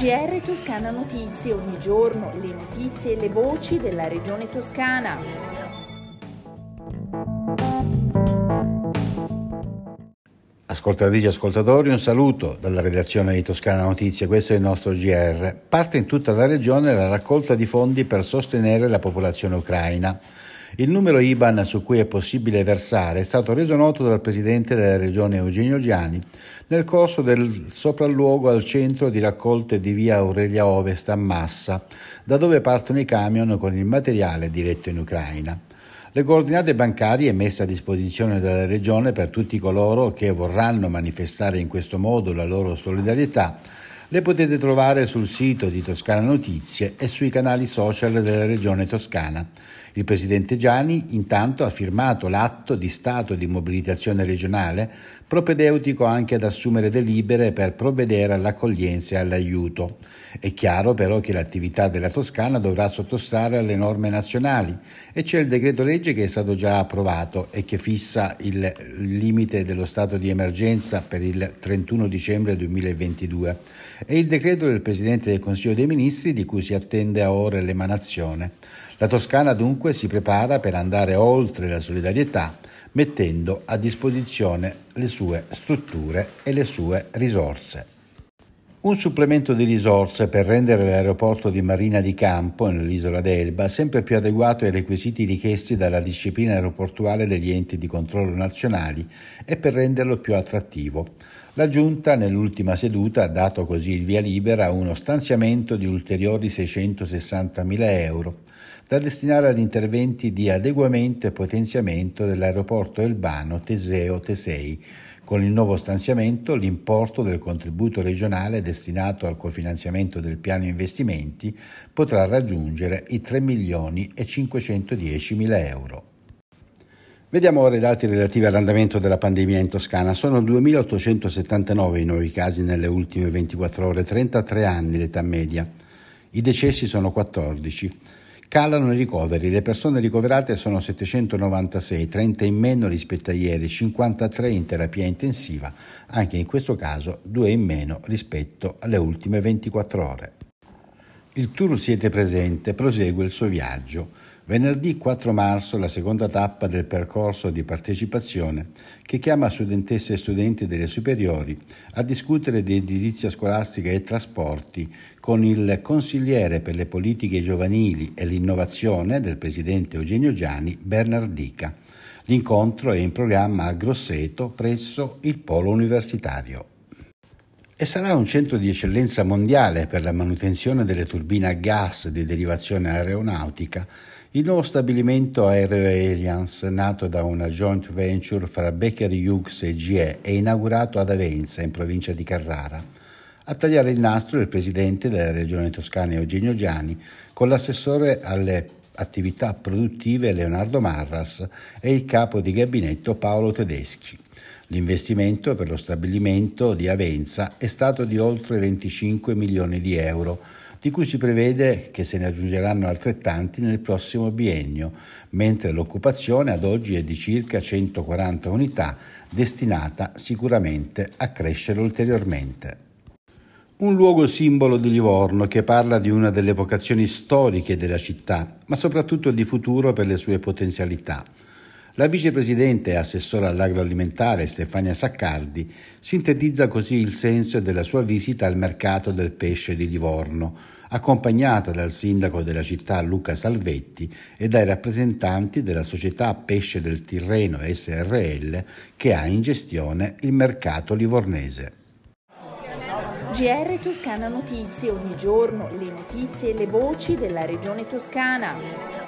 GR Toscana Notizie, ogni giorno le notizie e le voci della regione toscana. Ascoltatrici e ascoltatori, un saluto dalla redazione di Toscana Notizie, questo è il nostro GR. Parte in tutta la regione la raccolta di fondi per sostenere la popolazione ucraina. Il numero IBAN su cui è possibile versare è stato reso noto dal presidente della regione Eugenio Giani nel corso del sopralluogo al centro di raccolte di via Aurelia Ovest a Massa, da dove partono i camion con il materiale diretto in Ucraina. Le coordinate bancarie messe a disposizione dalla Regione per tutti coloro che vorranno manifestare in questo modo la loro solidarietà le potete trovare sul sito di Toscana Notizie e sui canali social della Regione Toscana. Il Presidente Gianni intanto ha firmato l'atto di stato di mobilitazione regionale propedeutico anche ad assumere delibere per provvedere all'accoglienza e all'aiuto. È chiaro però che l'attività della Toscana dovrà sottostare alle norme nazionali e c'è il decreto legge che è stato già approvato e che fissa il limite dello stato di emergenza per il 31 dicembre 2022 e il decreto del Presidente del Consiglio dei Ministri di cui si attende a ore l'emanazione. La Toscana dunque si prepara per andare oltre la solidarietà mettendo a disposizione le sue strutture e le sue risorse. Un supplemento di risorse per rendere l'aeroporto di Marina di Campo, nell'isola d'Elba, sempre più adeguato ai requisiti richiesti dalla disciplina aeroportuale degli enti di controllo nazionali e per renderlo più attrattivo. La Giunta nell'ultima seduta ha dato così il via libera a uno stanziamento di ulteriori 660.000 euro da destinare ad interventi di adeguamento e potenziamento dell'aeroporto Elbano Teseo Tesei. Con il nuovo stanziamento l'importo del contributo regionale destinato al cofinanziamento del piano investimenti potrà raggiungere i 3 milioni e 510 mila euro. Vediamo ora i dati relativi all'andamento della pandemia in Toscana. Sono 2.879 i nuovi casi nelle ultime 24 ore, 33 anni l'età media. I decessi sono 14. Calano i ricoveri, le persone ricoverate sono 796, 30 in meno rispetto a ieri, 53 in terapia intensiva, anche in questo caso 2 in meno rispetto alle ultime 24 ore. Il tour Siete Presente prosegue il suo viaggio. Venerdì 4 marzo la seconda tappa del percorso di partecipazione che chiama studentesse e studenti delle superiori a discutere di edilizia scolastica e trasporti con il consigliere per le politiche giovanili e l'innovazione del presidente Eugenio Giani Bernardica. L'incontro è in programma a Grosseto presso il Polo Universitario e sarà un centro di eccellenza mondiale per la manutenzione delle turbine a gas di derivazione aeronautica il nuovo stabilimento aereo Allianz, nato da una joint venture fra Baker Hughes e GE, è inaugurato ad Avenza, in provincia di Carrara. A tagliare il nastro il presidente della regione toscana Eugenio Giani, con l'assessore alle attività produttive Leonardo Marras e il capo di gabinetto Paolo Tedeschi. L'investimento per lo stabilimento di Avenza è stato di oltre 25 milioni di euro, di cui si prevede che se ne aggiungeranno altrettanti nel prossimo biennio, mentre l'occupazione ad oggi è di circa 140 unità, destinata sicuramente a crescere ulteriormente. Un luogo simbolo di Livorno che parla di una delle vocazioni storiche della città, ma soprattutto di futuro per le sue potenzialità. La vicepresidente e assessora all'agroalimentare Stefania Saccardi sintetizza così il senso della sua visita al mercato del pesce di Livorno, accompagnata dal sindaco della città Luca Salvetti e dai rappresentanti della società Pesce del Tirreno SRL che ha in gestione il mercato livornese. GR Toscana Notizie, ogni giorno le notizie e le voci della regione toscana.